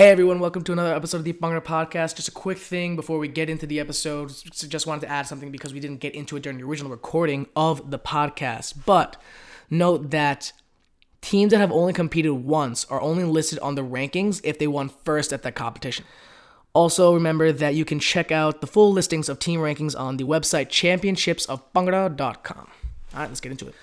Hey everyone, welcome to another episode of the Bhangra Podcast. Just a quick thing before we get into the episode. Just wanted to add something because we didn't get into it during the original recording of the podcast. But note that teams that have only competed once are only listed on the rankings if they won first at that competition. Also, remember that you can check out the full listings of team rankings on the website championshipsofbhangra.com. All right, let's get into it.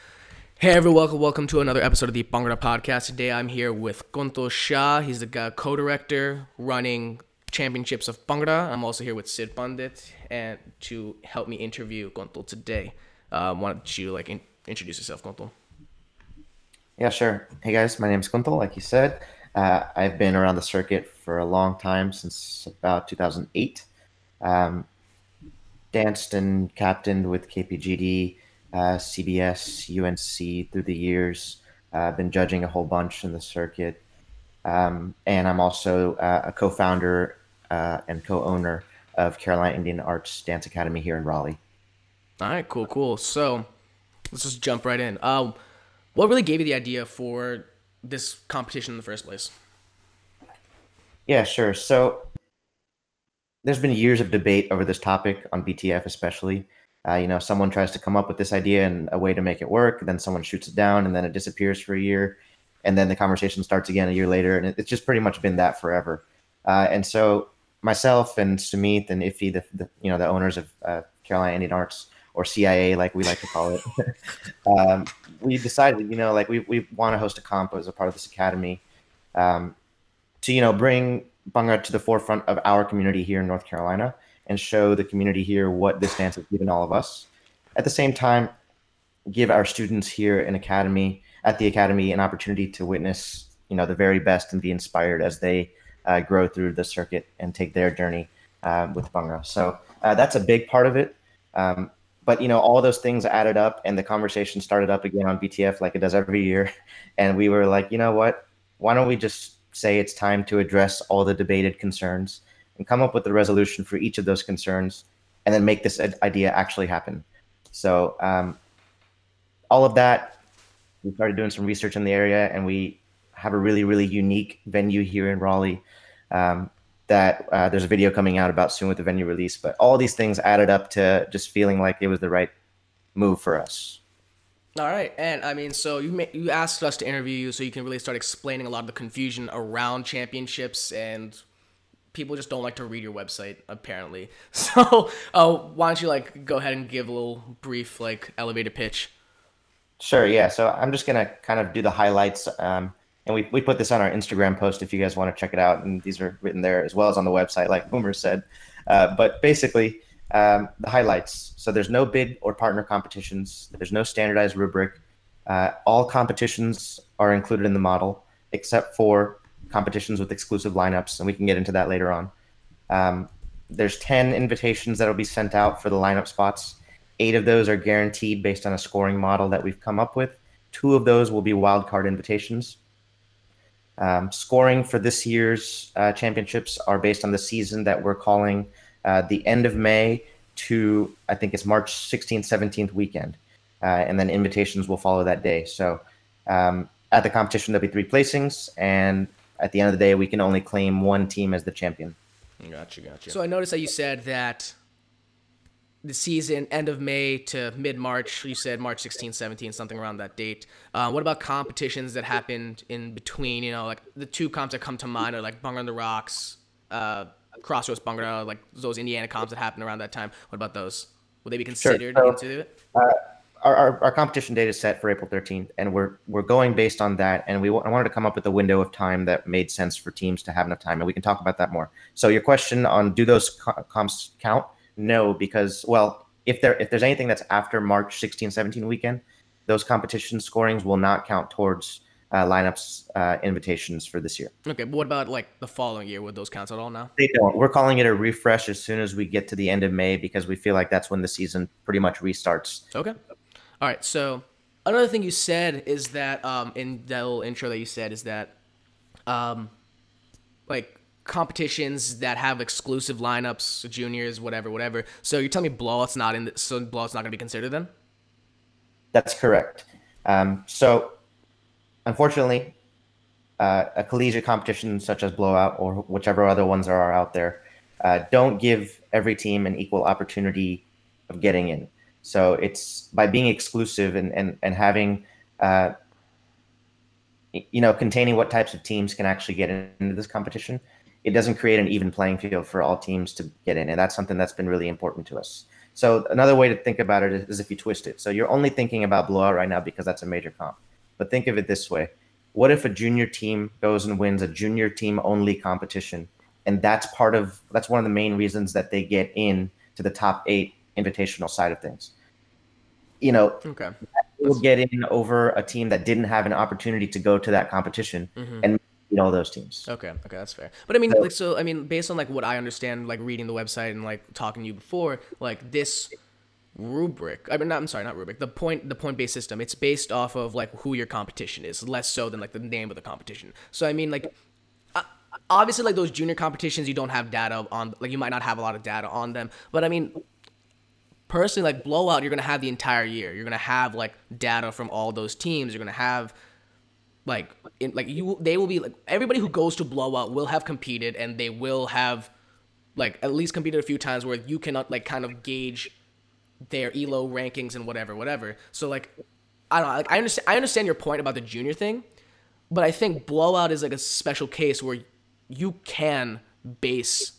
Hey everyone, welcome, welcome to another episode of the Bhangra Podcast. Today I'm here with Kuntal Shah. He's the co-director running Championships of Bhangra. I'm also here with Sid Pandit and to help me interview Kuntal today. Uh, why don't you like in- introduce yourself, Kuntal? Yeah, sure. Hey guys, my name is Kuntal. Like you said, uh, I've been around the circuit for a long time since about 2008. Um, danced and captained with KPGD uh, CBS, UNC through the years. Uh, I've been judging a whole bunch in the circuit. Um, and I'm also uh, a co founder uh, and co owner of Carolina Indian Arts Dance Academy here in Raleigh. All right, cool, cool. So let's just jump right in. Um, what really gave you the idea for this competition in the first place? Yeah, sure. So there's been years of debate over this topic on BTF, especially. Uh, you know, someone tries to come up with this idea and a way to make it work, then someone shoots it down, and then it disappears for a year, and then the conversation starts again a year later, and it's just pretty much been that forever. Uh, and so myself and Sumit and Iffy, the, the you know the owners of uh, Carolina Indian Arts or CIA, like we like to call it, um, we decided, you know, like we we want to host a comp as a part of this academy, um, to you know bring Bhangra to the forefront of our community here in North Carolina and show the community here what this dance has given all of us. At the same time, give our students here in academy at the academy an opportunity to witness, you know, the very best and be inspired as they uh, grow through the circuit and take their journey uh, with Bhangra. So uh, that's a big part of it. Um, but you know, all those things added up, and the conversation started up again on BTF like it does every year. And we were like, you know what? Why don't we just say it's time to address all the debated concerns and come up with a resolution for each of those concerns and then make this idea actually happen. So, um, all of that, we started doing some research in the area and we have a really, really unique venue here in Raleigh. Um, that uh, there's a video coming out about soon with the venue release, but all these things added up to just feeling like it was the right move for us. All right, and I mean, so you may, you asked us to interview you so you can really start explaining a lot of the confusion around championships and people just don't like to read your website apparently. So, uh, why don't you like go ahead and give a little brief like elevator pitch? Sure. Yeah. So I'm just gonna kind of do the highlights, um, and we we put this on our Instagram post if you guys want to check it out, and these are written there as well as on the website, like Umer said. Uh, but basically, um, the highlights. So there's no bid or partner competitions. There's no standardized rubric. Uh, all competitions are included in the model except for competitions with exclusive lineups, and we can get into that later on. Um, there's 10 invitations that will be sent out for the lineup spots. Eight of those are guaranteed based on a scoring model that we've come up with. Two of those will be wildcard invitations. Um, scoring for this year's uh, championships are based on the season that we're calling uh, the end of May to, I think it's March 16th, 17th weekend. Uh, and then invitations will follow that day. So um, at the competition, there'll be three placings, and at the end of the day, we can only claim one team as the champion. Gotcha, gotcha. So I noticed that you said that the season end of May to mid March. You said March 16, 17, something around that date. Uh, what about competitions that happened in between? You know, like the two comps that come to mind are like Bhangra on the Rocks, uh, Crossroads Bhangra, like those Indiana comps that happened around that time. What about those? Would they be considered sure. so, into it? Uh, our, our, our, competition date is set for April 13th, and we're we're going based on that. And we I wanted to come up with a window of time that made sense for teams to have enough time, and we can talk about that more. So your question on do those comps count? No, because well, if there if there's anything that's after March 16, 17 weekend, those competition scorings will not count towards uh, lineups uh, invitations for this year. Okay, but what about like the following year? Would those count at all now? They don't. We're calling it a refresh as soon as we get to the end of May because we feel like that's when the season pretty much restarts. Okay. All right. So another thing you said is that um, in that little intro that you said is that um, like competitions that have exclusive lineups, juniors, whatever, whatever. So you're telling me blowout's not in. The, so blowout's not going to be considered then? That's correct. Um, so unfortunately, uh, a collegiate competition such as blowout or whichever other ones are out there uh, don't give every team an equal opportunity of getting in. So it's by being exclusive and and and having uh, you know containing what types of teams can actually get into this competition. It doesn't create an even playing field for all teams to get in, and that's something that's been really important to us. So another way to think about it is if you twist it. So you're only thinking about blowout right now because that's a major comp. But think of it this way: What if a junior team goes and wins a junior team only competition, and that's part of that's one of the main reasons that they get in to the top eight invitational side of things. You know, Okay. will get in over a team that didn't have an opportunity to go to that competition Mhm. and you know those teams. Okay, okay, that's fair. But I mean, So- like, so I mean, based on like what I understand, like reading the website and like talking to you before, like this rubric. I mean, not, I'm sorry, not rubric. The point, the point-based system. It's based off of like who your competition is, less so than like the name of the competition. So I mean, like, uh, obviously, like those junior competitions, you don't have data on. Like, you might not have a lot of data on them. But I mean, personally like blowout you're gonna have the entire year. You're gonna have like data from all those teams. You're gonna have like in like you they will be like everybody who goes to blowout will have competed and they will have like at least competed a few times where you cannot like kind of gauge their elo rankings and whatever whatever. So like i don't know like i understand i understand your point about the junior thing but i think blowout is like a special case where you can base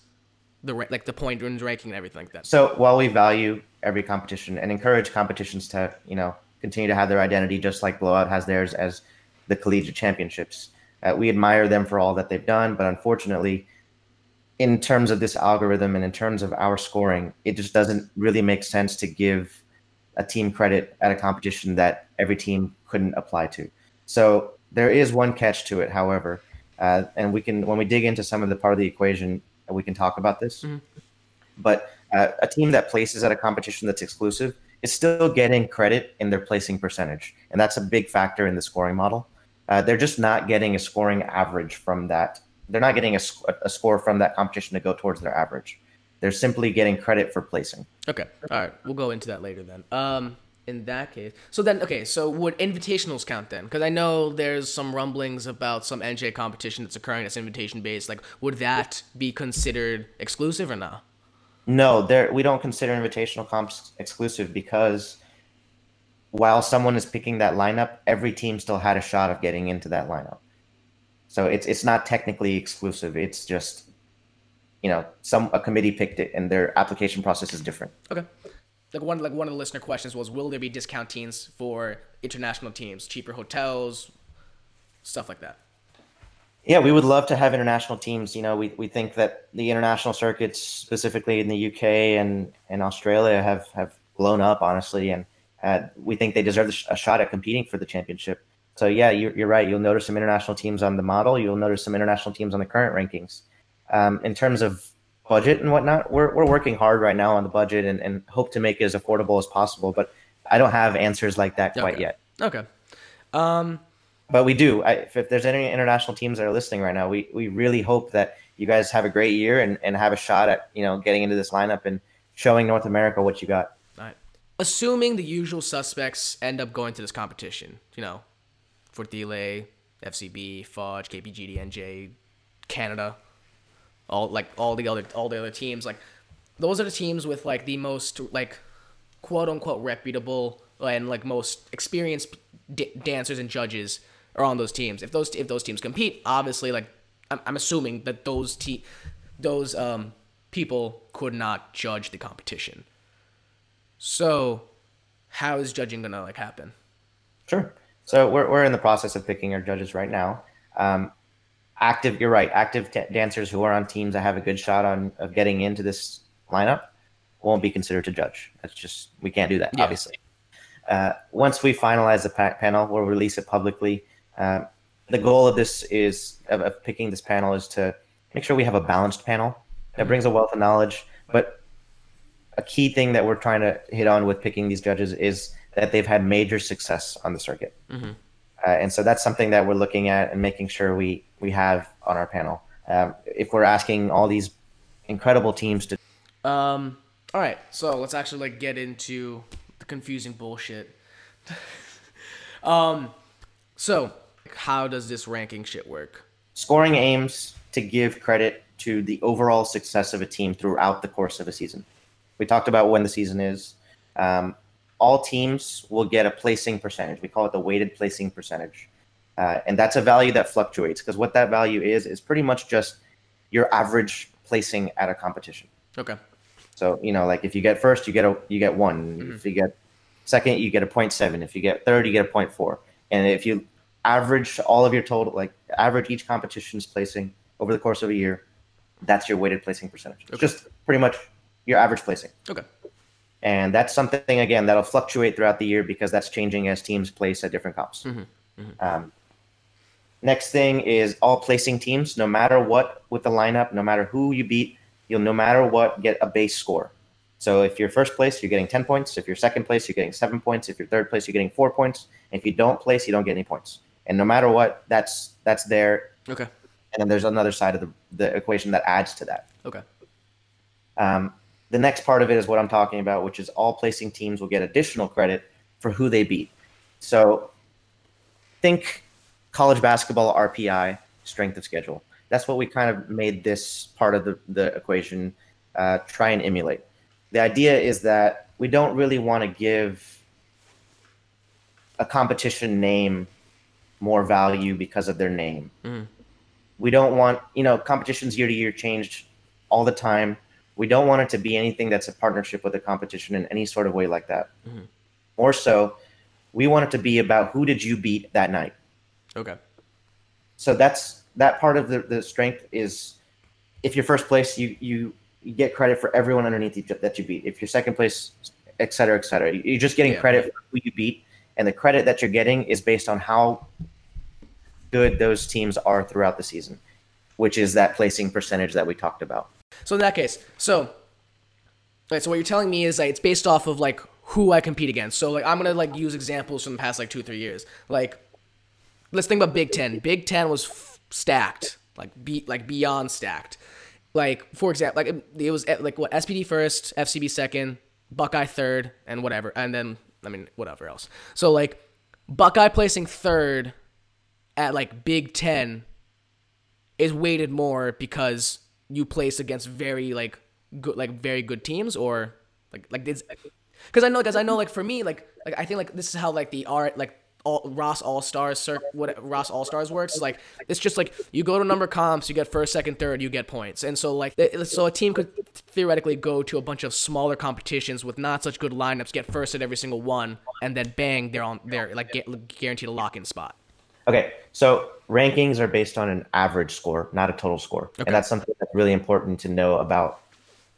the like the point ranking and everything like that So while we value every competition and encourage competitions to you know continue to have their identity, just like Blowout has theirs as the collegiate championships, uh, we admire them for all that they've done. But unfortunately, in terms of this algorithm and in terms of our scoring, it just doesn't really make sense to give a team credit at a competition that every team couldn't apply to. So there is one catch to it, however, uh, and we can when we dig into some of the part of the equation, we can talk about this. Mhm. But uh, a team that places at a competition that's exclusive is still getting credit in their placing percentage, and that's a big factor in the scoring model. Uh, they're just not getting a scoring average from that. They're not getting a, sc- a score from that competition to go towards their average. They're simply getting credit for placing. Okay. All right. We'll go into that later then. Um, in that case, so then okay. So would invitationals count then? Because I know there's some rumblings about some NJ competition that's occurring that's invitation based. Like, would that be considered exclusive or not? No, there we don't consider invitational comps exclusive because while someone is picking that lineup, every team still had a shot of getting into that lineup. So it's it's not technically exclusive. It's just you know some a committee picked it and their application process is different. Okay. Like one like one of the listener questions was, will there be discount teams for international teams, cheaper hotels, stuff like that? Yeah, we would love to have international teams. You know, we, we think that the international circuits, specifically in the UK and, and Australia, have, have blown up, honestly. And we think they deserve a a shot at competing for the championship. So, yeah, you're, you're right. You'll notice some international teams on the model. You'll notice some international teams on the current rankings. Um, in terms of budget and whatnot, we're, we're working hard right now on the budget and, and hope to make it as affordable as possible. But I don't have answers like that quite Okay. yet. Okay. Um. But we do. I, if, if there's any international teams that are listening right now, we, we really hope that you guys have a great year and, and have a shot at you know getting into this lineup and showing North America what you got. All right. Assuming the usual suspects end up going to this competition, you know, for Delay, FCB, Fudge, KPGD, NJ, Canada, all like all the other all the other teams, like those are the teams with like the most like quote unquote reputable and like most experienced d- dancers and judges are on those teams. If those if those teams compete, obviously like I'm, I'm assuming that those te- those um people could not judge the competition. So, how is judging gonna like happen? Sure. So we're, we're in the process of picking our judges right now. Um, active, you're right. Active t- dancers who are on teams that have a good shot on of getting into this lineup won't be considered to judge. That's just we can't do that, Yeah. obviously. Uh, once we finalize the pa- panel, we'll release it publicly. Uh, the goal of this is of, of picking this panel is to make sure we have a balanced panel that brings a wealth of knowledge. But a key thing that we're trying to hit on with picking these judges is that they've had major success on the circuit. Mhm. Uh, and so that's something that we're looking at and making sure we we have on our panel. Um, if we're asking all these incredible teams to Um. All right. So let's actually like get into the confusing bullshit. um. So How does this ranking shit work? Scoring aims to give credit to the overall success of a team throughout the course of a season. We talked about when the season is. Um, all teams will get a placing percentage. We call it the weighted placing percentage. Uh, and that's a value that fluctuates because what that value is is pretty much just your average placing at a competition. Okay. So you know, like if you get first, you get a you get one. Mhm. If you get second, you get a point seven. If you get third, you get a point four. And if you average all of your total, like average each competition's placing over the course of a year, that's your weighted placing percentage. It's just pretty much your average placing. Okay. And that's something again that'll fluctuate throughout the year because that's changing as teams place at different comps. Mhm, mhm. Um, next thing is all placing teams, no matter what with the lineup, no matter who you beat, you'll no matter what get a base score. So if you're first place, you're getting 10 points. If you're second place, you're getting seven points. If you're third place, you're getting four points. And if you don't place, you don't get any points. And no matter what, that's that's there. Okay. And then there's another side of the, the equation that adds to that. Okay. Um, the next part of it is what I'm talking about, which is all placing teams will get additional credit for who they beat. So think college basketball RPI, strength of schedule. That's what we kind of made this part of the, the equation uh, try and emulate. The idea is that we don't really want to give a competition name more value because of their name. Mhm. We don't want, you know, competitions year to year changed all the time. We don't want it to be anything that's a partnership with a competition in any sort of way like that. Mhm. More so, we want it to be about who did you beat that night. Okay. So that's that part of the, the strength is if you're first place, you, you you get credit for everyone underneath you that you beat. If you're second place, et cetera, et cetera, you're just getting Yeah. credit for who you beat, and the credit that you're getting is based on how good those teams are throughout the season, which is that placing percentage that we talked about. So in that case, so right, so what you're telling me is that it's based off of like who I compete against. So like I'm gonna like use examples from the past like two three years. Like let's think about Big Ten. Big Ten was f- stacked, like be like beyond stacked. Like for example, like it, it was eh, like what SPD first, FCB second, Buckeye third, and whatever, and then I mean whatever else. So like Buckeye placing third at like Big Ten is weighted more because you place against very like good like very good teams or like like this because I know because I know like for me like like I think like this is how like the art like all Raas All Stars what Raas All Stars works. Like it's just like you go to number comps you get first second third you get points. And so like so a team could theoretically go to a bunch of smaller competitions with not such good lineups get first at every single one and then bang they're on they're like gu- guaranteed a lock in spot Okay, so rankings are based on an average score, not a total score, Okay. and that's something that's really important to know about,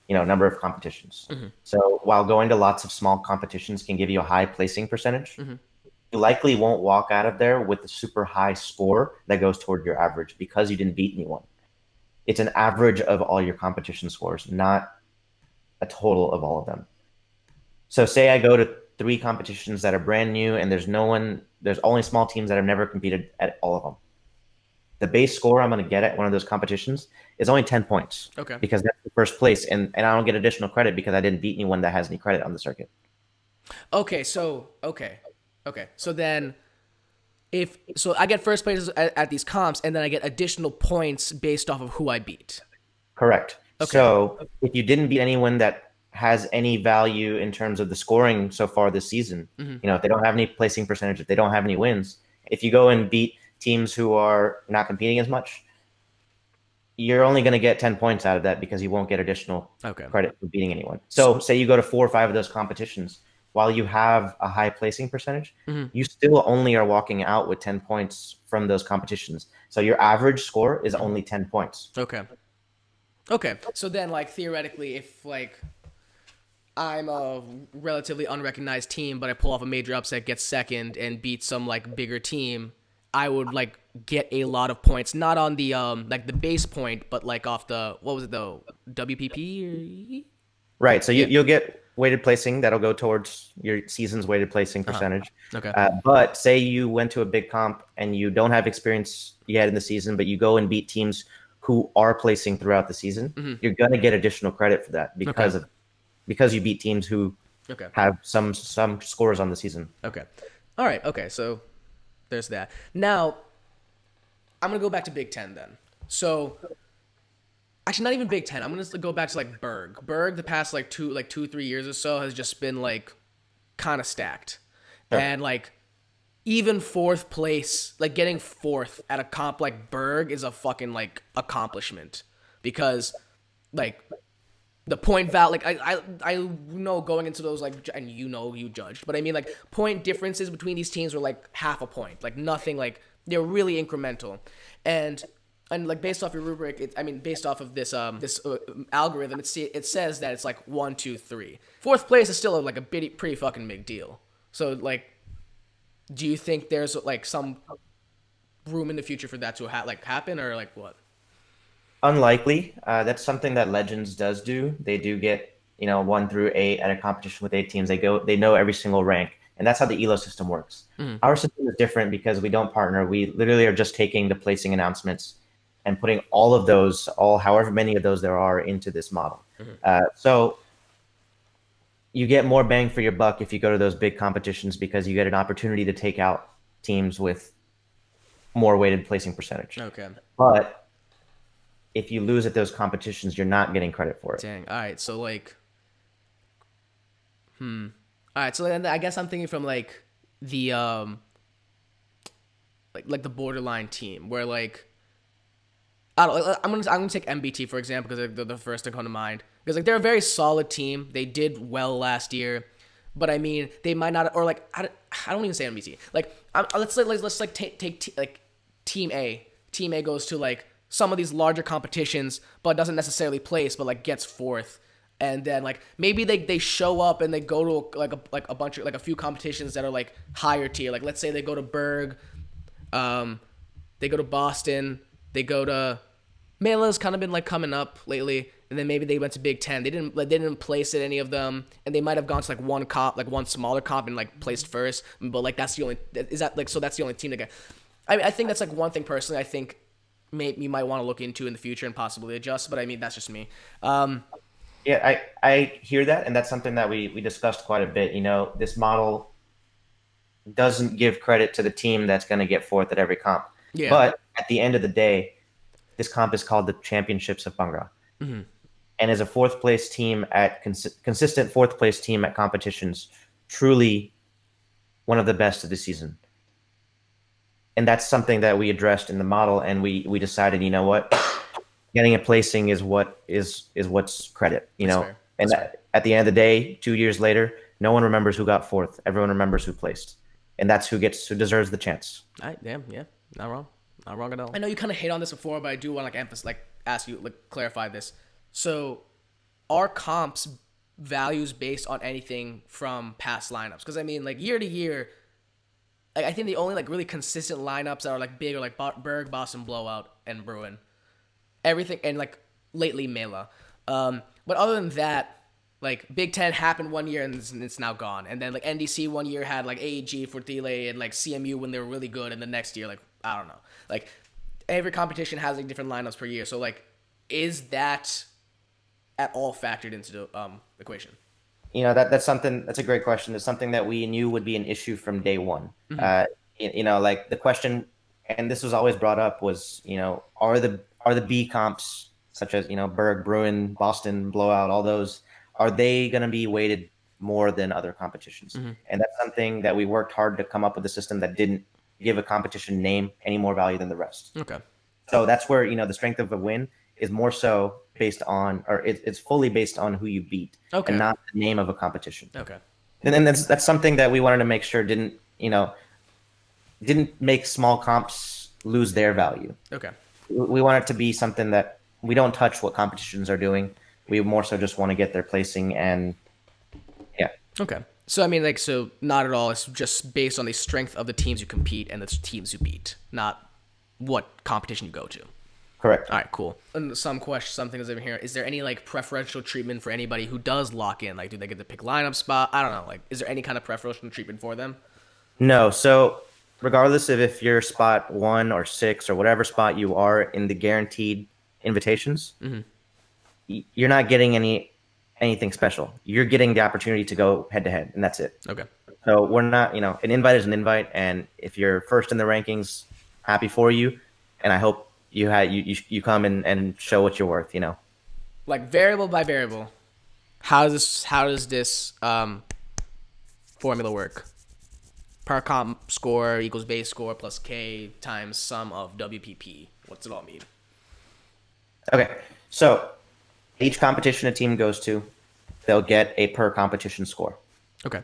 you know, number of competitions. So while going to lots of small competitions can give you a high placing percentage, Mhm. you likely won't walk out of there with a super high score that goes toward your average because you didn't beat anyone. It's an average of all your competition scores, not a total of all of them. So say I go to three competitions that are brand new and there's no one there's only small teams that have never competed at all of them. The base score I'm going to get at one of those competitions is only 10 points okay because that's the first place and, and I don't get additional credit because I didn't beat anyone that has any credit on the circuit. Okay, so okay, okay. So then, if so, I get first place at, at these comps, and then I get additional points based off of who I beat. Correct. Okay. So if you didn't beat anyone that has any value in terms of the scoring so far this season, Mhm. you know, if they don't have any placing percentage, if they don't have any wins, if you go and beat teams who are not competing as much, you're only going to get 10 points out of that because you won't get additional Okay. credit for beating anyone. So say you go to four or five of those competitions, while you have a high placing percentage, Mhm. you still only are walking out with 10 points from those competitions. So your average score is only 10 points. Okay. Okay. So then, like theoretically, if like I'm a relatively unrecognized team, but I pull off a major upset, get second, and beat some like bigger team, I would like get a lot of points. Not on the um like the base point, but like off the what was it though WPP or Right. So you, you'll get weighted placing that'll go towards your season's weighted placing percentage. okay. Uh, but say you went to a big comp and you don't have experience yet in the season, but you go and beat teams who are placing throughout the season, Mhm. you're gonna get additional credit for that because of because you beat teams who Okay. have some some scores on the season. Okay. All right. Okay. So there's that. Now, I'm gonna go back to Big Ten then. So actually not even Big Ten. I'm gonna go back to like Berg. Berg the past like two like two three years or so has just been like kind of stacked, and like even fourth place, like getting fourth at a comp like Berg is a fucking like accomplishment because like the point value like I, I I know going into those like and you know you judged, but I mean like point differences between these teams were like half a point, like nothing like they're really incremental, and and like based off your rubric, it, I mean based off of this um this uh, algorithm, it see, it says that it's like one two three fourth place is still like a bitty, pretty fucking big deal. So like, do you think there's like some room in the future for that to ha- like happen or like what? Unlikely. Uh, that's something that Legends does do. They do get you know one through eight at a competition with eight teams. They go. They know every single rank, and that's how the Elo system works. Our system is different because we don't partner. We literally are just taking the placing announcements and putting all of those, all however many of those there are, into this model. Uh, so you get more bang for your buck if you go to those big competitions because you get an opportunity to take out teams with more weighted placing percentage. Okay. But if you lose at those competitions, you're not getting credit for it. Dang. All right. So like, hmm. All right. So then I guess I'm thinking from like the um, like like the borderline team where like. I don't. I'm gonna I'm gonna take MBT for example because they're the first to come to mind because like they're a very solid team. They did well last year, but I mean they might not or like I don't, I don't even say MBT. Like I'm, let's like let's, let's like take take t- like Team A. Team A goes to like some of these larger competitions, but doesn't necessarily place, but like gets fourth. And then like maybe they, they show up and they go to like a like a bunch of like a few competitions that are like higher tier. Like let's say they go to Berg, um, they go to Boston, they go to Mela's kind of been like coming up lately, and then maybe they went to Big Ten. They didn't like, they didn't place at any of them, and they might have gone to like one comp, like one smaller comp, and like placed first. But like that's the only is that like so that's the only team that get. I I think that's like one thing personally. I think may you might want to look into in the future and possibly adjust. But I mean that's just me. Um, Yeah, I, I hear that, and that's something that we, we discussed quite a bit. You know, this model doesn't give credit to the team that's going to get fourth at every comp. Yeah. But at the end of the day, this comp is called the Championships of Bhangra. Mm-hmm. And as a fourth place team at cons- consistent fourth place team at competitions, truly one of the best of the season. And that's something that we addressed in the model, and we we decided, you know what, getting a placing is what is is what's credit, you That's know. fair. And That's at, at the end of the day, two years later, no one remembers who got fourth. Everyone remembers who placed, and that's who gets who deserves the chance. I damn yeah, not wrong, not wrong at all. I know you kind of hate on this before, but I do want to like emphasize, like ask you, like clarify this. So, are comps values based on anything from past lineups? Because I mean, like year to year, like I think the only like really consistent lineups that are like big are like Berg, Boston Blowout, and Bruin. Everything and like lately Mela. Um, but other than that, like Big Ten happened one year and it's, it's now gone. And then like NDC one year had like AEG for delay and like CMU when they were really good, and the next year like I don't know. Like every competition has like different lineups per year. So like, is that at all factored into the um equation? You know that that's something that's a great question. It's something that we knew would be an issue from day one. Uh, you, you know, like the question, and this was always brought up was, you know, are the are the B comps such as you know Berg, Bruin, Boston, Blowout, all those, are they going to be weighted more than other competitions? And that's something that we worked hard to come up with a system that didn't give a competition name any more value than the rest. Okay. So that's where you know the strength of a win is more so based on, or it, it's fully based on who you beat, Okay. and not the name of a competition. Okay. And then that's that's something that we wanted to make sure didn't you know didn't make small comps lose their value. Okay. We we want it to be something that we don't touch what competitions are doing. We more so just want to get their placing and yeah. Okay. So I mean, like, so not at all. It's just based on the strength of the teams you compete and the teams you beat, not what competition you go to. Correct. All right, cool. And some question, something is over here. Is there any like preferential treatment for anybody who does lock in? Like, do they get to pick lineup spot? I don't know. Like, is there any kind of preferential treatment for them? No. So regardless of if you're spot one or six or whatever spot you are in the guaranteed invitations, mm-hmm. y- you're not getting any anything special. You're getting the opportunity to go head to head, and that's it. Okay. So we're not, you know, an invite is an invite, and if you're first in the rankings, happy for you. and I hope you had you you, you come and, and show what you're worth. You know. Like variable by variable, how does this how does this um formula work? Per comp score equals base score plus K times sum of WPP. What's it all mean? Okay, so each competition a team goes to, they'll get a per competition score. Okay.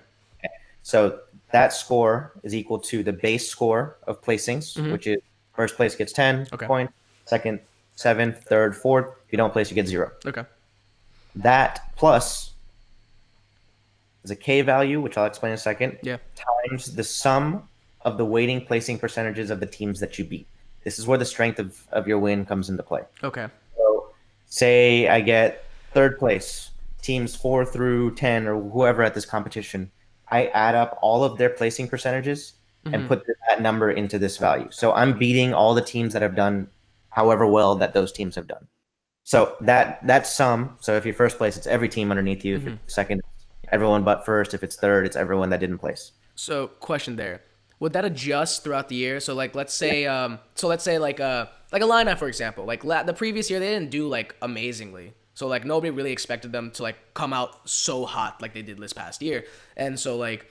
So that score is equal to the base score of placings, which is first place gets 10 Mm-hmm. Okay. points, second, seventh, third, fourth. If you don't place, you get zero. Okay. That plus is a K value, which I'll explain in a second, Yeah. times the sum of the weighting placing percentages of the teams that you beat. This is where the strength of, of your win comes into play. Okay. So, say I get third place, teams four through 10 or whoever at this competition, I add up all of their placing percentages and put that number into this value. So I'm beating all the teams that have done however well that those teams have done. So that that sum, so if you're first place, it's every team underneath you. If you're second, everyone but first. If it's third, it's everyone that didn't place. So question there. Would that adjust throughout the year? So like let's say um so let's say like uh like a lineup for example. Like la- the previous year they didn't do like amazingly. So like nobody really expected them to like come out so hot like they did this past year. And so like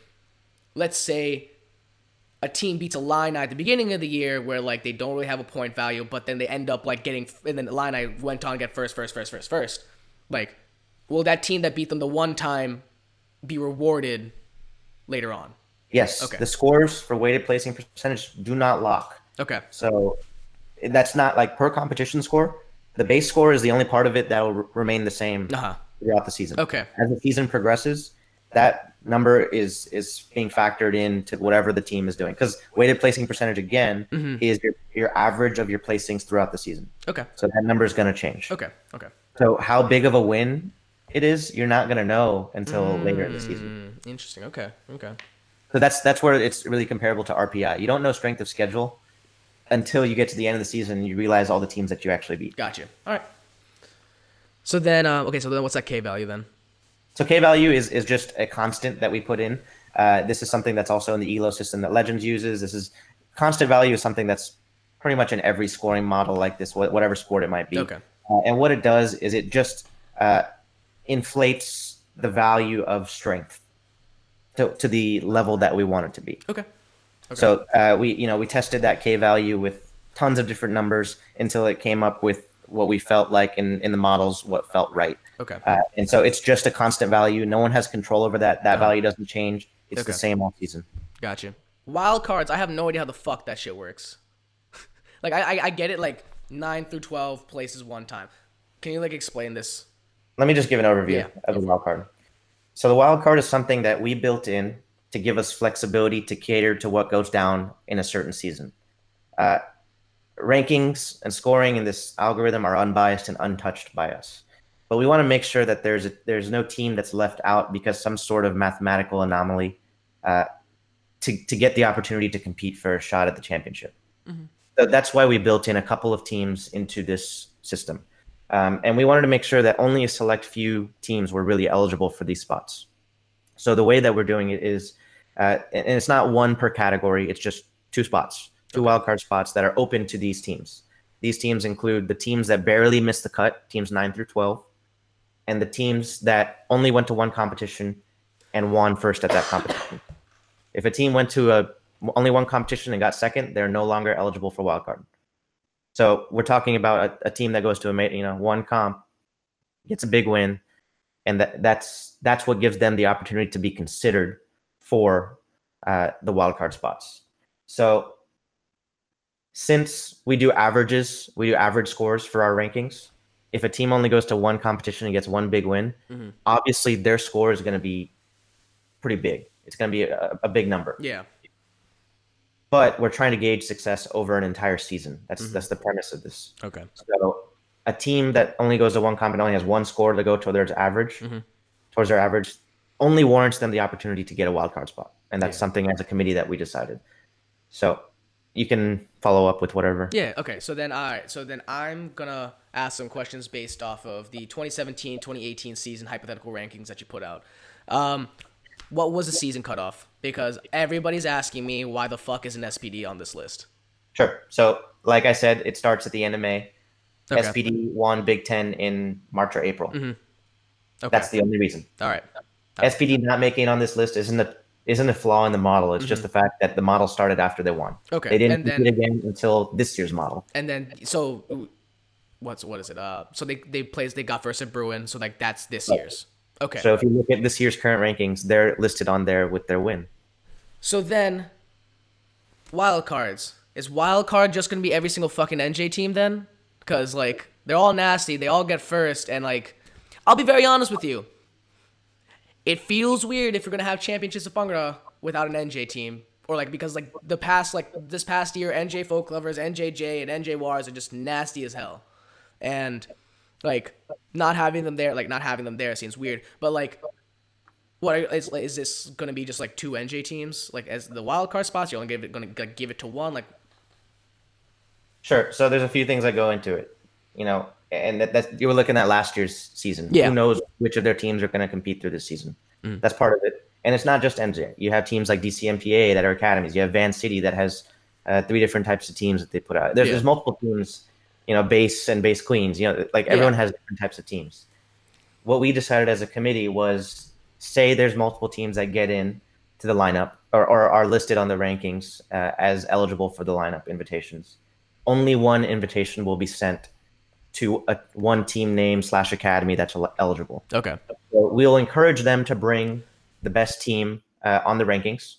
let's say a team beats a line at the beginning of the year where like they don't really have a point value, but then they end up like getting and then the line I went on to get first, first, first, first, first. Like, will that team that beat them the one time be rewarded later on? Yes, Okay. the scores for weighted placing percentage do not lock. Okay. So that's not like per competition score. The base score is the only part of it that will re- remain the same Uh huh. throughout the season. Okay. As the season progresses, that number is is being factored into whatever the team is doing. Because weighted placing percentage again Mm-hmm. is your your average of your placings throughout the season. Okay. So that number is going to change. Okay. Okay. So how big of a win it is, you're not going to know until later in the season. Mm, interesting. Okay. Okay. So that's that's where it's really comparable to RPI. You don't know strength of schedule until you get to the end of the season and you realize all the teams that you actually beat. Gotcha. All right. So then, uh, okay. So then, what's that K value then? So K value is, is just a constant that we put in. Uh, this is something that's also in the ELO system that Legends uses. This is constant value is something that's pretty much in every scoring model like this, wh- whatever sport it might be. Okay. Uh, and what it does is it just uh, inflates the value of strength to, to the level that we want it to be. Okay. okay. So uh, we, you know, we tested that K value with tons of different numbers until it came up with what we felt like in, in the models, what felt right. Okay. Uh, and so it's just a constant value. No one has control over that. That value doesn't change. It's Okay. the same all season. Gotcha. Wild cards. I have no idea how the fuck that shit works. like I, I, I get it. Like nine through twelve places one time. Can you like explain this? Let me just give an overview Yeah. of the wild card. So the wild card is something that we built in to give us flexibility to cater to what goes down in a certain season. Uh, rankings and scoring in this algorithm are unbiased and untouched by us. But we want to make sure that there's a, there's no team that's left out because some sort of mathematical anomaly uh, to to get the opportunity to compete for a shot at the championship. So that's why we built in a couple of teams into this system. Um, and we wanted to make sure that only a select few teams were really eligible for these spots. So the way that we're doing it is, uh, and it's not one per category, it's just two spots, two wildcard spots that are open to these teams. These teams include the teams that barely missed the cut, teams 9 through 12, and the teams that only went to one competition and won first at that competition. If a team went to a only one competition and got second, they're no longer eligible for wildcard. So we're talking about a, a team that goes to a you know one comp, gets a big win, and that that's that's what gives them the opportunity to be considered for uh, the wildcard spots. So since we do averages, we do average scores for our rankings. If a team only goes to one competition and gets one big win, Mhm. obviously their score is going to be pretty big. It's going to be a, a big number Yeah. but we're trying to gauge success over an entire season. That's that's the premise of this. Okay. So a team that only goes to one comp and only has one score to go towards their average, Mhm. towards their average, only warrants them the opportunity to get a wild card spot, and that's Yeah. something as a committee that we decided. So you can follow up with whatever. Yeah. Okay. So then, all right. So then, I'm gonna ask some questions based off of the 2017-2018 season hypothetical rankings that you put out. Um, what was the season cutoff? Because everybody's asking me why the fuck isn't SPD on this list. Sure. So, like I said, it starts at the end of May. Okay. SPD won Big Ten in March or April. Mm-hmm. Okay. That's the only reason. All right. SPD not making it on this list isn't a isn't a flaw in the model. It's just the fact that the model started after they won. Mm-hmm. Okay. They didn't then compete again until this year's model. and then so what's what is it? Uh, so they they placed they got first at Bruin. So like that's this year's. Okay. So if you look at this year's current rankings, they're listed on there with their win. So then, wild cards. Is wild card just gonna be every single fucking NJ team then? Because like they're all nasty, they all get first, and like, I'll be very honest with you. It feels weird if you're gonna have championships of Bhangra without an NJ team, or like because like the past like this past year, NJ Folk Lovers, NJJ, and NJ Wars are just nasty as hell, and like not having them there, like not having them there seems weird, but like what is, is, is this to be just like two NJ teams? Like as the wild card spots? You're only give it going to give it to one? Like Sure. So there's a few things that go into it, you know, and that, that's you were looking at last year's season. Yeah. Who knows which of their teams are going to compete through this season? Mm. That's part of it. And it's not just NJ. You have teams like DCMPA that are academies. You have Van City that has uh, three different types of teams that they put out. There's, Yeah. there's multiple teams, you know, base and base queens. You know, like everyone has different types of teams. What we decided as a committee was say there's multiple teams that get in to the lineup or, or are listed on the rankings uh, as eligible for the lineup invitations. Only one invitation will be sent to a one team name slash academy that's eligible. okay So we'll encourage them to bring the best team uh, on the rankings,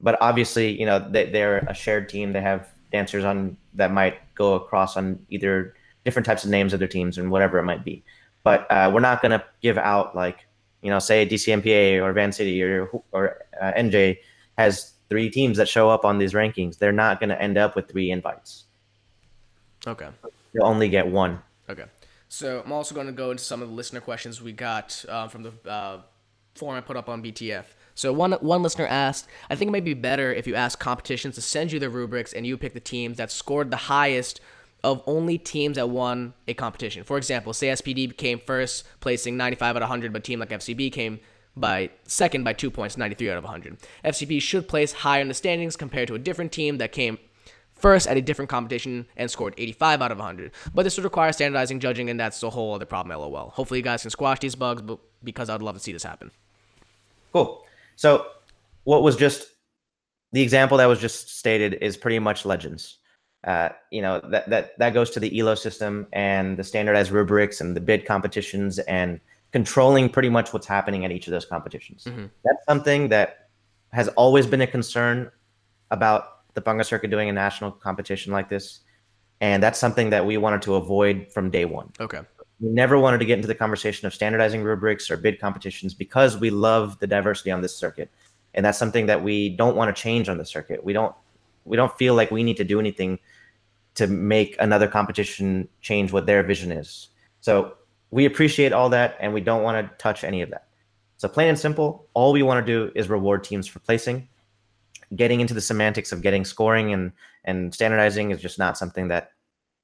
but obviously, you know, they, they're a shared team. They have dancers on that might go across on either different types of names of their teams and whatever it might be. But uh, we're not going to give out like, you know, say DCMPA or Van City or or uh, NJ has three teams that show up on these rankings. They're not going to end up with three invites. okay You'll only get one. okay. So I'm also going to go into some of the listener questions we got uh, from the uh, forum I put up on BTF. So one one listener asked, I think it might be better if you ask competitions to send you the rubrics and you pick the teams that scored the highest of only teams that won a competition. For example, say SPD came first, placing 95 out of 100, but a team like FCB came by second by two points, 93 out of 100. FCB should place higher in the standings compared to a different team that came first at a different competition and scored 85 out of 100. But this would require standardizing judging, and that's a whole other problem, lol. Hopefully, you guys can squash these bugs, but because I'd love to see this happen. Cool. So, what was just the example that was just stated is pretty much legends. Uh, you know that that that goes to the ELO system and the standardized rubrics and the bid competitions and controlling pretty much what's happening at each of those competitions. Mhm. That's something that has always been a concern about the Bhangra circuit doing a national competition like this, and that's something that we wanted to avoid from day one. Okay. we never wanted to get into the conversation of standardizing rubrics or bid competitions because we love the diversity on this circuit. And that's something that we don't want to change on the circuit. We don't we don't feel like we need to do anything to make another competition change what their vision is. So we appreciate all that and we don't want to touch any of that. So plain and simple all we want to do is reward teams for placing getting into the semantics of getting scoring and and standardizing is just not something that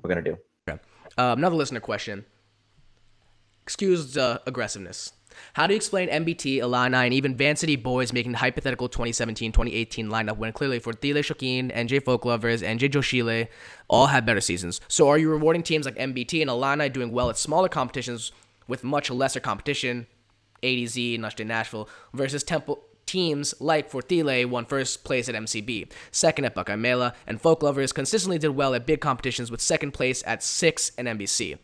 we're going to do Um, another listener question. Excuse uh, aggressiveness. How do you explain MBT, Illini, and even Van City boys making the hypothetical 2017-2018 lineup when clearly for Thile Shokin, NJ Folk Lovers, and NJ Joshile all had better seasons? So are you rewarding teams like MBT and Illini doing well at smaller competitions with much lesser competition, ADZ, Nushday Nashville, versus Temple teams like Fortile won first place at MCB, second at Buckeye Mela, and Folk Lovers consistently did well at big competitions with second place at 6 and NBC.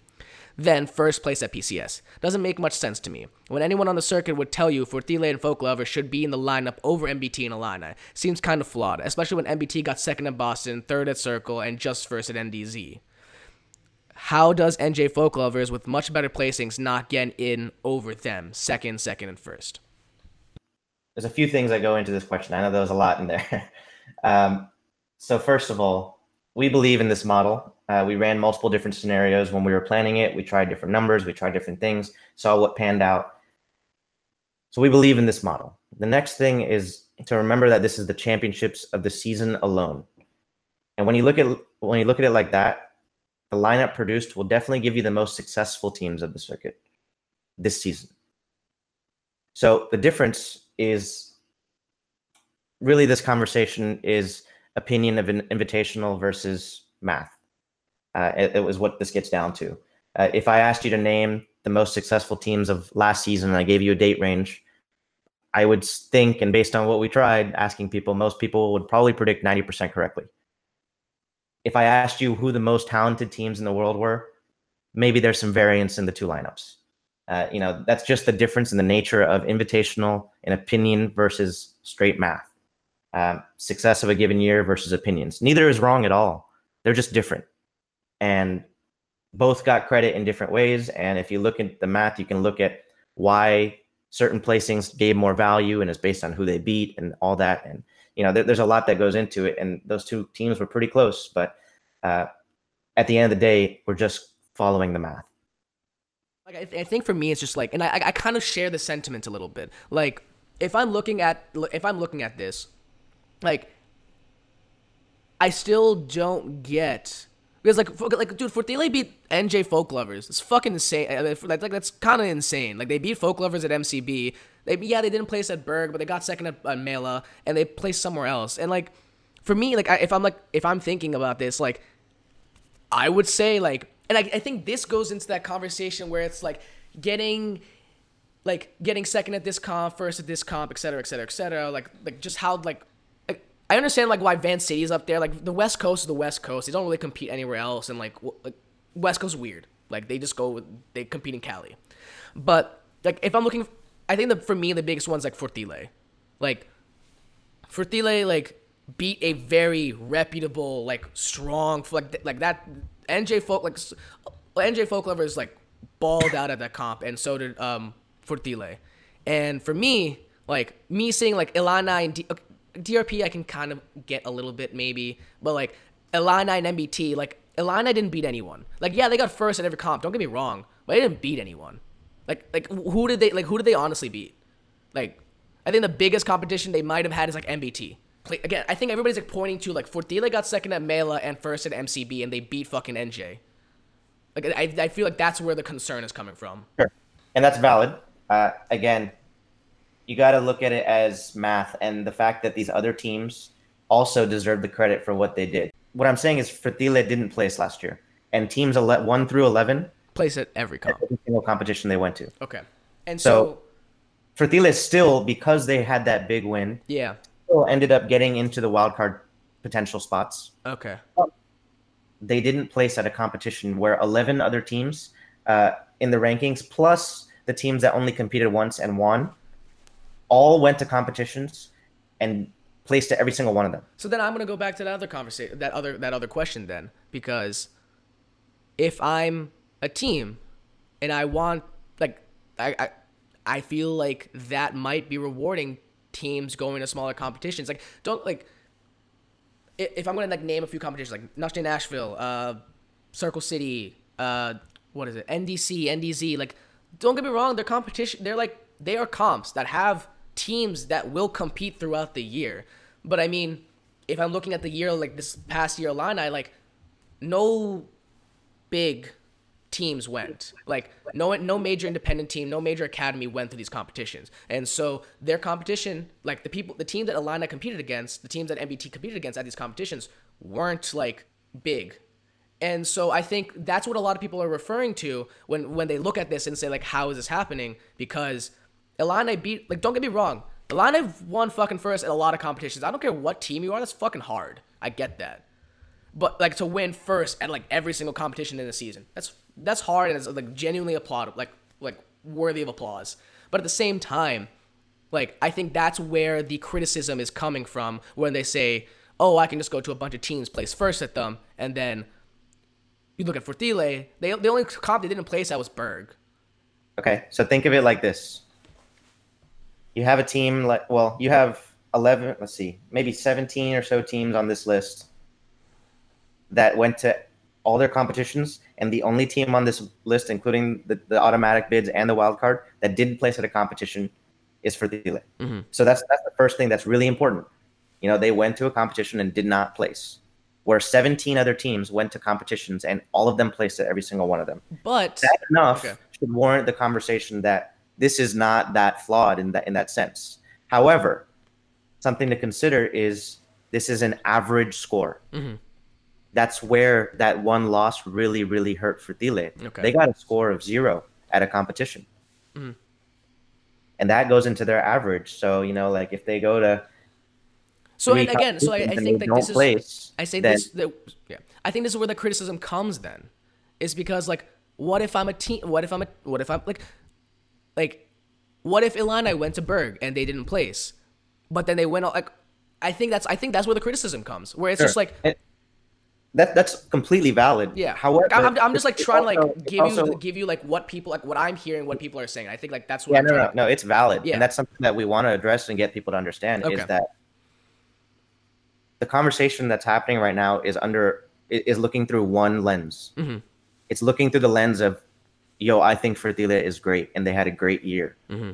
Then first place at PCS. Doesn't make much sense to me. When anyone on the circuit would tell you Fortile and Folk Lovers should be in the lineup over MBT and Illini, seems kind of flawed, especially when MBT got second at Boston, third at Circle, and just first at NDZ. How does NJ Folk Lovers with much better placings not get in over them, second, second, and first? There's a few things that go into this question. I know there was a lot in there. um, so first of all, we believe in this model. Uh, we ran multiple different scenarios when we were planning it. We tried different numbers. We tried different things. Saw what panned out. So we believe in this model. The next thing is to remember that this is the championships of the season alone. And when you look at when you look at it like that, the lineup produced will definitely give you the most successful teams of the circuit this season. So the difference is really this conversation is opinion of an invitational versus math. Uh, it, it, was what this gets down to. Uh, if I asked you to name the most successful teams of last season and I gave you a date range, I would think, and based on what we tried asking people, most people would probably predict 90% correctly. If I asked you who the most talented teams in the world were, maybe there's some variance in the two lineups. Uh, you know, that's just the difference in the nature of invitational and opinion versus straight math. Um, success of a given year versus opinions. Neither is wrong at all. They're just different. And both got credit in different ways. And if you look at the math, you can look at why certain placings gave more value and it's based on who they beat and all that. And, you know, there, there's a lot that goes into it. And those two teams were pretty close. But uh, at the end of the day, we're just following the math. Like, I, th- I think for me, it's just like, and I, I kind of share the sentiment a little bit. Like, if I'm looking at, if I'm looking at this, like, I still don't get because like, like, dude, Fortile beat NJ Folk Lovers. It's fucking insane. Like, like that's kind of insane. Like, they beat Folk Lovers at MCB. They, yeah, they didn't place at Berg, but they got second at, at Mela, and they placed somewhere else. And like, for me, like, I, if I'm like, if I'm thinking about this, like, I would say like, and I, I think this goes into that conversation where it's like getting like getting second at this comp, first at this comp, et cetera, et cetera, et cetera. Like, like just how like I understand like why Vancity's up there. Like the West Coast is the West Coast. They don't really compete anywhere else, and like, like West Coast weird. Like they just go they compete in Cali. But like if I'm looking, I think for me the biggest one's like Fortile. Like Fortile like beat a very reputable like strong like like that NJ Folk like NJ Folk Lover is like balled out at that comp, and so did um Fortile. And for me, like me seeing like Illini and D- DRP I can kind of get a little bit maybe, but like Illini and MBT, like Illini didn't beat anyone. Like yeah, they got first at every comp. Don't get me wrong, but they didn't beat anyone. Like like who did they like who did they honestly beat? Like I think the biggest competition they might have had is like MBT. Again, I think everybody's like pointing to like Fortile got second at Mela and first at MCB, and they beat fucking NJ. Like I, I feel like that's where the concern is coming from. Sure, and that's valid. Uh, again, you got to look at it as math and the fact that these other teams also deserve the credit for what they did. What I'm saying is Fortile didn't place last year, and teams 1 through 11 place at every comp. Every single competition they went to. Okay. And so, so Fortile still, because they had that big win, yeah, ended up getting into the wild card potential spots. Okay. They didn't place at a competition where 11 other teams uh, in the rankings, plus the teams that only competed once and won, all went to competitions and placed at every single one of them. So then I'm gonna go back to that other conversation, that other that other question then, because if I'm a team and I want like I I, I feel like that might be rewarding teams going to smaller competitions. Like don't like if I'm gonna like name a few competitions like Next Nashville, uh, Circle City, uh, what is it, NDC, NDZ. Like don't get me wrong, they're competition. They're like they are comps that have teams that will compete throughout the year. But I mean, if I'm looking at the year like this past year Illini, like no big teams went. Like no no major independent team, no major academy went to these competitions. And so their competition, like the people the team that Illini competed against, the teams that MBT competed against at these competitions weren't like big. And so I think that's what a lot of people are referring to when when they look at this and say like how is this happening? Because Illini beat like don't get me wrong, Illini won fucking first at a lot of competitions. I don't care what team you are, that's fucking hard. I get that. But like to win first at like every single competition in the season, that's that's hard and it's like genuinely applaudable, like like worthy of applause. But at the same time, like I think that's where the criticism is coming from when they say, "Oh, I can just go to a bunch of teams, place first at them, and then." You look at Fortile, they the only comp they didn't place at was Berg. Okay, so think of it like this: you have a team like well, you have eleven. Let's see, maybe seventeen or so teams on this list that went to all their competitions, and the only team on this list, including the, the automatic bids and the wild card, that didn't place at a competition is for the Mm-hmm. So that's that's the first thing that's really important. You know, they went to a competition and did not place. Where 17 other teams went to competitions and all of them placed at every single one of them. But that enough okay. should warrant the conversation that this is not that flawed in that in that sense. However, something to consider is This is an average score. That's where that one loss really, really hurt Fortile. Okay. They got a score of zero at a competition. Mm. And that goes into their average. So, you know, like if they go to So and again, so I, I think that this don't is I say then- this that yeah. I think this is where the criticism comes then. Is because like what if I'm a team what if I'm a what if I'm like like what if Illini went to Berg and they didn't place? But then they went out like I think that's I think that's where the criticism comes. Where it's just like And that that's completely valid. yeah. However, I'm, I'm just like trying to like give also- you give you like what people like what I'm hearing, what people are saying. I think like that's what Yeah, I'm no, no, to, no. It's valid, Yeah. and that's something that we want to address and get people to understand Okay. is that the conversation that's happening right now is under is looking through one lens. Mm-hmm. It's looking through the lens of, yo, I think Fertila is great, and they had a great year, Mm-hmm.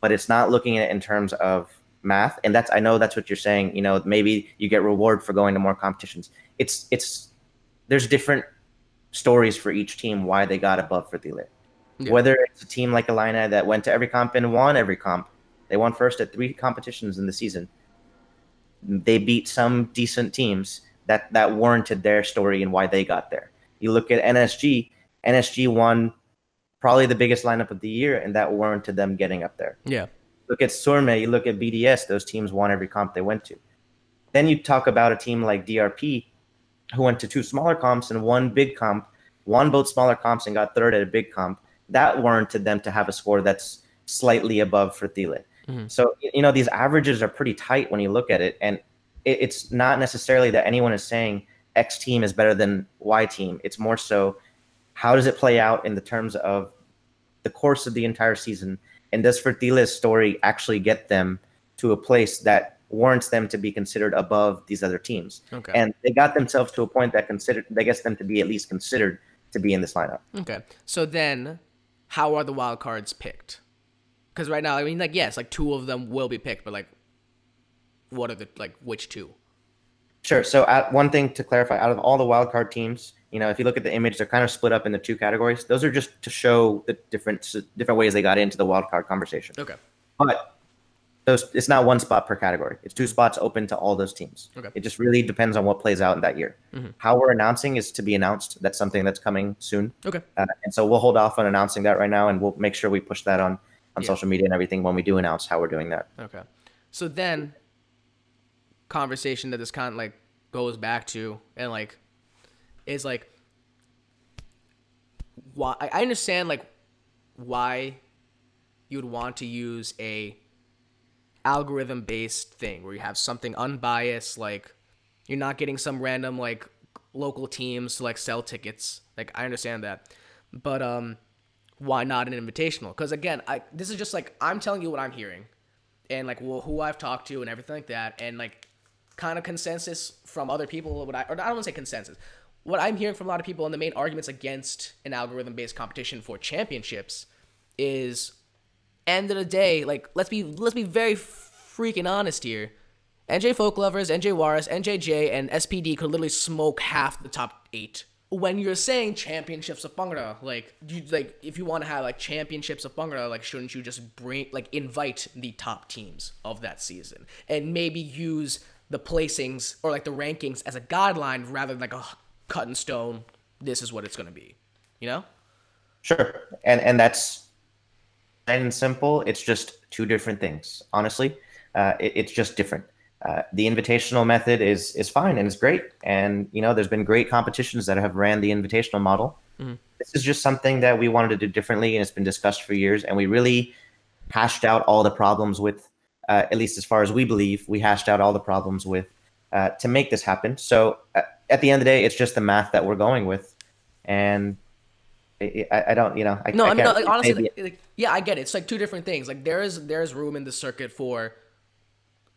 but it's not looking at it in terms of math. And that's I know that's what you're saying. You know, maybe you get reward for going to more competitions. It's it's there's different stories for each team why they got above Fertila. Yeah. Whether it's a team like Illini that went to every comp and won every comp, they won first at three competitions in the season. They beat some decent teams that that warranted their story and why they got there. You look at NSG, NSG won probably the biggest lineup of the year, and that warranted them getting up there. yeah. Look at Surme, you look at BDS, those teams won every comp they went to. Then you talk about a team like DRP, who went to two smaller comps and one big comp, won both smaller comps and got third at a big comp. That warranted them to have a score that's slightly above Fertile. Mhm. So, you know, these averages are pretty tight when you look at it. And it, it's not necessarily that anyone is saying X team is better than Y team. It's more so how does it play out in the terms of the course of the entire season? And does Fertile's story actually get them to a place that warrants them to be considered above these other teams? Okay. And they got themselves to a point that considered that gets them to be at least considered to be in this lineup. Okay. So then, how are the wild cards picked? Because right now, I mean, like, yes, like two of them will be picked, but like, what are the like which two? Sure. So, at, one thing to clarify: out of all the wildcard teams, you know, if you look at the image, they're kind of split up into two categories. Those are just to show the different different ways they got into the wildcard conversation. Okay. But those it's not one spot per category. It's two spots open to all those teams. Okay. It just really depends on what plays out in that year. Mhm. How we're announcing is to be announced. That's something that's coming soon. Okay. Uh, and so we'll hold off on announcing that right now, and we'll make sure we push that on on Yeah. social media and everything when we do announce how we're doing that. Okay. So then, conversation that this kind of like goes back to and like is like why I understand like why you'd want to use a algorithm based thing where you have something unbiased like you're not getting some random like local teams to like sell tickets. Like i understand that. But um why not an invitational? Because again i this is just like i'm telling you what i'm hearing and like well, who i've talked to and everything like that. And like kind of consensus from other people what i or i don't want to say consensus. What i'm hearing from a lot of people and the main arguments against an algorithm based competition for championships is end of the day, like let's be let's be very freaking honest here. NJ Folk Lovers, NJ Juarez, NJJ, and SPD could literally smoke half the top eight. When you're saying championships of Bhangra, like you like if you want to have like championships of Bhangra, like shouldn't you just bring like invite the top teams of that season and maybe use the placings or like the rankings as a guideline rather than like a cut in stone. This is what it's gonna be, you know? Sure, and and that's plain and simple. It's just two different things. Honestly, uh, it, it's just different. Uh, the invitational method is is fine and it's great, and you know there's been great competitions that have ran the invitational model. This is just something that we wanted to do differently, and it's been discussed for years, and we really hashed out all the problems with, uh, at least as far as we believe, we hashed out all the problems with uh, to make this happen. So uh, at the end of the day, it's just the math that we're going with, and I, I I don't, you know, I, No, I, mean, can't no, like, honestly, like, yeah, I get it. It's like two different things. Like there is there is room in the circuit for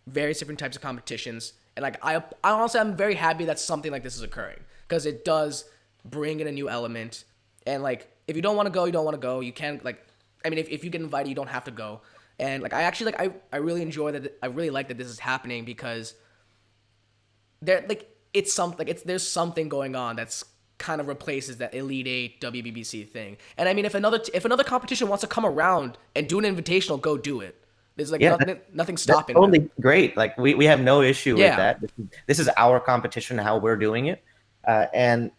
various different types of competitions, and like I, I honestly, I'm very happy that something like this is occurring because it does bring in a new element. And like, if you don't want to go, you don't want to go. You can like, I mean, if, if you get invited, you don't have to go. And like, I actually like, I, I really enjoy that. I really like that this is happening because there like it's something like it's there's something going on that's kind of replaces that elite eight WBBC thing. And I mean, if another if another competition wants to come around and do an invitational, go do it. There's like Yeah, nothing, nothing stopping. That's totally great. Like we, we have no issue Yeah. with that. This is, this is our competition, how we're doing it. Uh, and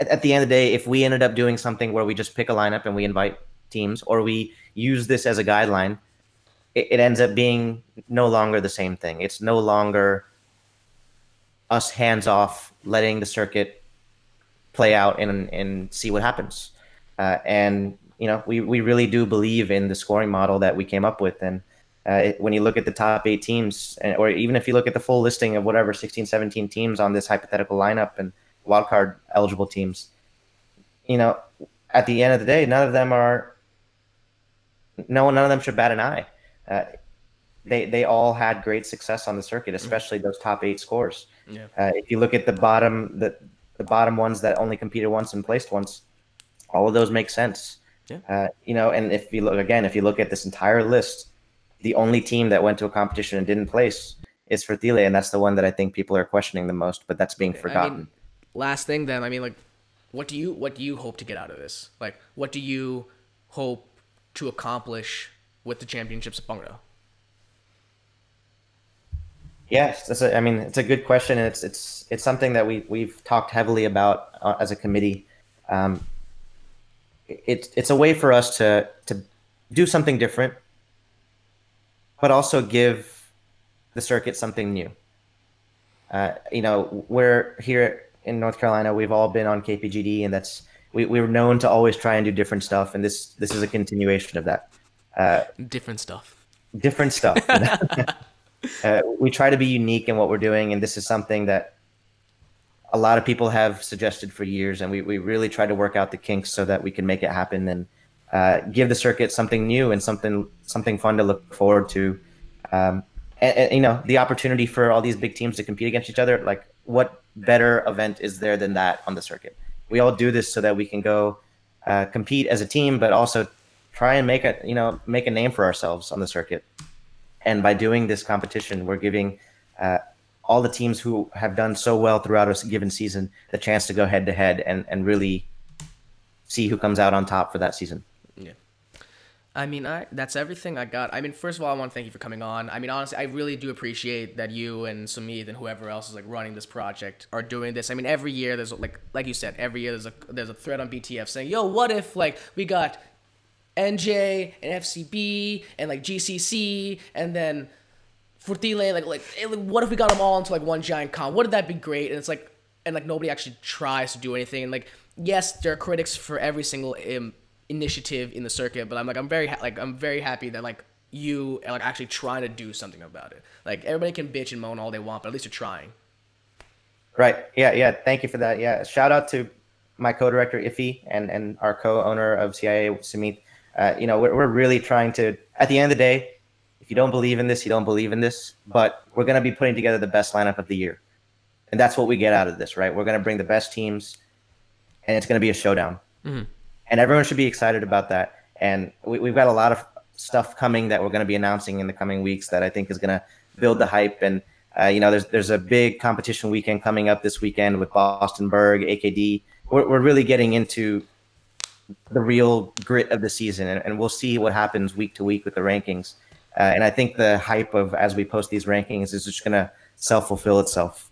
at, at the end of the day, if we ended up doing something where we just pick a lineup and we invite teams, or we use this as a guideline, it, it ends up being no longer the same thing. It's no longer us hands off, letting the circuit play out and and see what happens. Uh, and you know, we we really do believe in the scoring model that we came up with. And uh, it, when you look at the top eight teams, and, or even if you look at the full listing of whatever 16, 17 teams on this hypothetical lineup and wildcard eligible teams, you know, at the end of the day, none of them are. No, none of them should bat an eye. Uh, they they all had great success on the circuit, especially those top eight scores. Yeah. Uh, if you look at the bottom, the the bottom ones that only competed once and placed once, all of those make sense. Yeah. Uh, you know, and if you look again, if you look at this entire list, the only team that went to a competition and didn't place is Fortile, and that's the one that I think people are questioning the most. But that's being I forgotten. mean, last thing then, I mean, like, what do you what do you hope to get out of this? Like, what do you hope to accomplish with the championships of Bhangra? Yes, that's a, I mean it's a good question, and it's it's it's something that we we've talked heavily about uh, as a committee. Um, it's it's a way for us to to do something different, but also give the circuit something new. Uh, you know, we're here in North Carolina. We've all been on KPGD, and that's we we're known to always try and do different stuff, and this this is a continuation of that. Uh, Different stuff. different stuff. uh, we try to be unique in what we're doing, and this is something that a lot of people have suggested for years, and we, we really try to work out the kinks so that we can make it happen and uh, give the circuit something new and something something fun to look forward to. Um, and, and, you know, the opportunity for all these big teams to compete against each other. Like, what better event is there than that on the circuit? We all do this so that we can go uh, compete as a team, but also try and make a you know make a name for ourselves on the circuit. And by doing this competition, we're giving uh, all the teams who have done so well throughout a given season the chance to go head to head and and really see who comes out on top for that season. Yeah. I mean, I that's everything I got. I mean, first of all, I want to thank you for coming on. I mean, honestly, I really do appreciate that you and Sumit and whoever else is like running this project are doing this. I mean, every year there's like like you said, every year there's a there's a thread on BTF saying, "Yo, what if like we got NJ and FCB and like GCC and then Fortile like like what if we got them all into like one giant con? Wouldn't that be great?" And it's like and like nobody actually tries to do anything. And like yes, there are critics for every single um, initiative in the circuit, but I'm like I'm very ha- like I'm very happy that like you are like actually trying to do something about it. Like everybody can bitch and moan all they want, but at least you're trying. Right. Yeah. Yeah. Thank you for that. Yeah. Shout out to my co-director Iffy and and our co-owner of CIA Samit. Uh, you know, we're, we're really trying to. At the end of the day, if you don't believe in this, you don't believe in this. But we're going to be putting together the best lineup of the year, and that's what we get out of this, right? We're going to bring the best teams, and it's going to be a showdown, Mhm. and everyone should be excited about that. And we, we've got a lot of stuff coming that we're going to be announcing in the coming weeks that I think is going to build the hype. And uh, you know, there's there's a big competition weekend coming up this weekend with Boston Berg, AKD. We're, we're really getting into the real grit of the season, and, and we'll see what happens week to week with the rankings. Uh, and I think the hype of as we post these rankings is just going to self fulfill itself.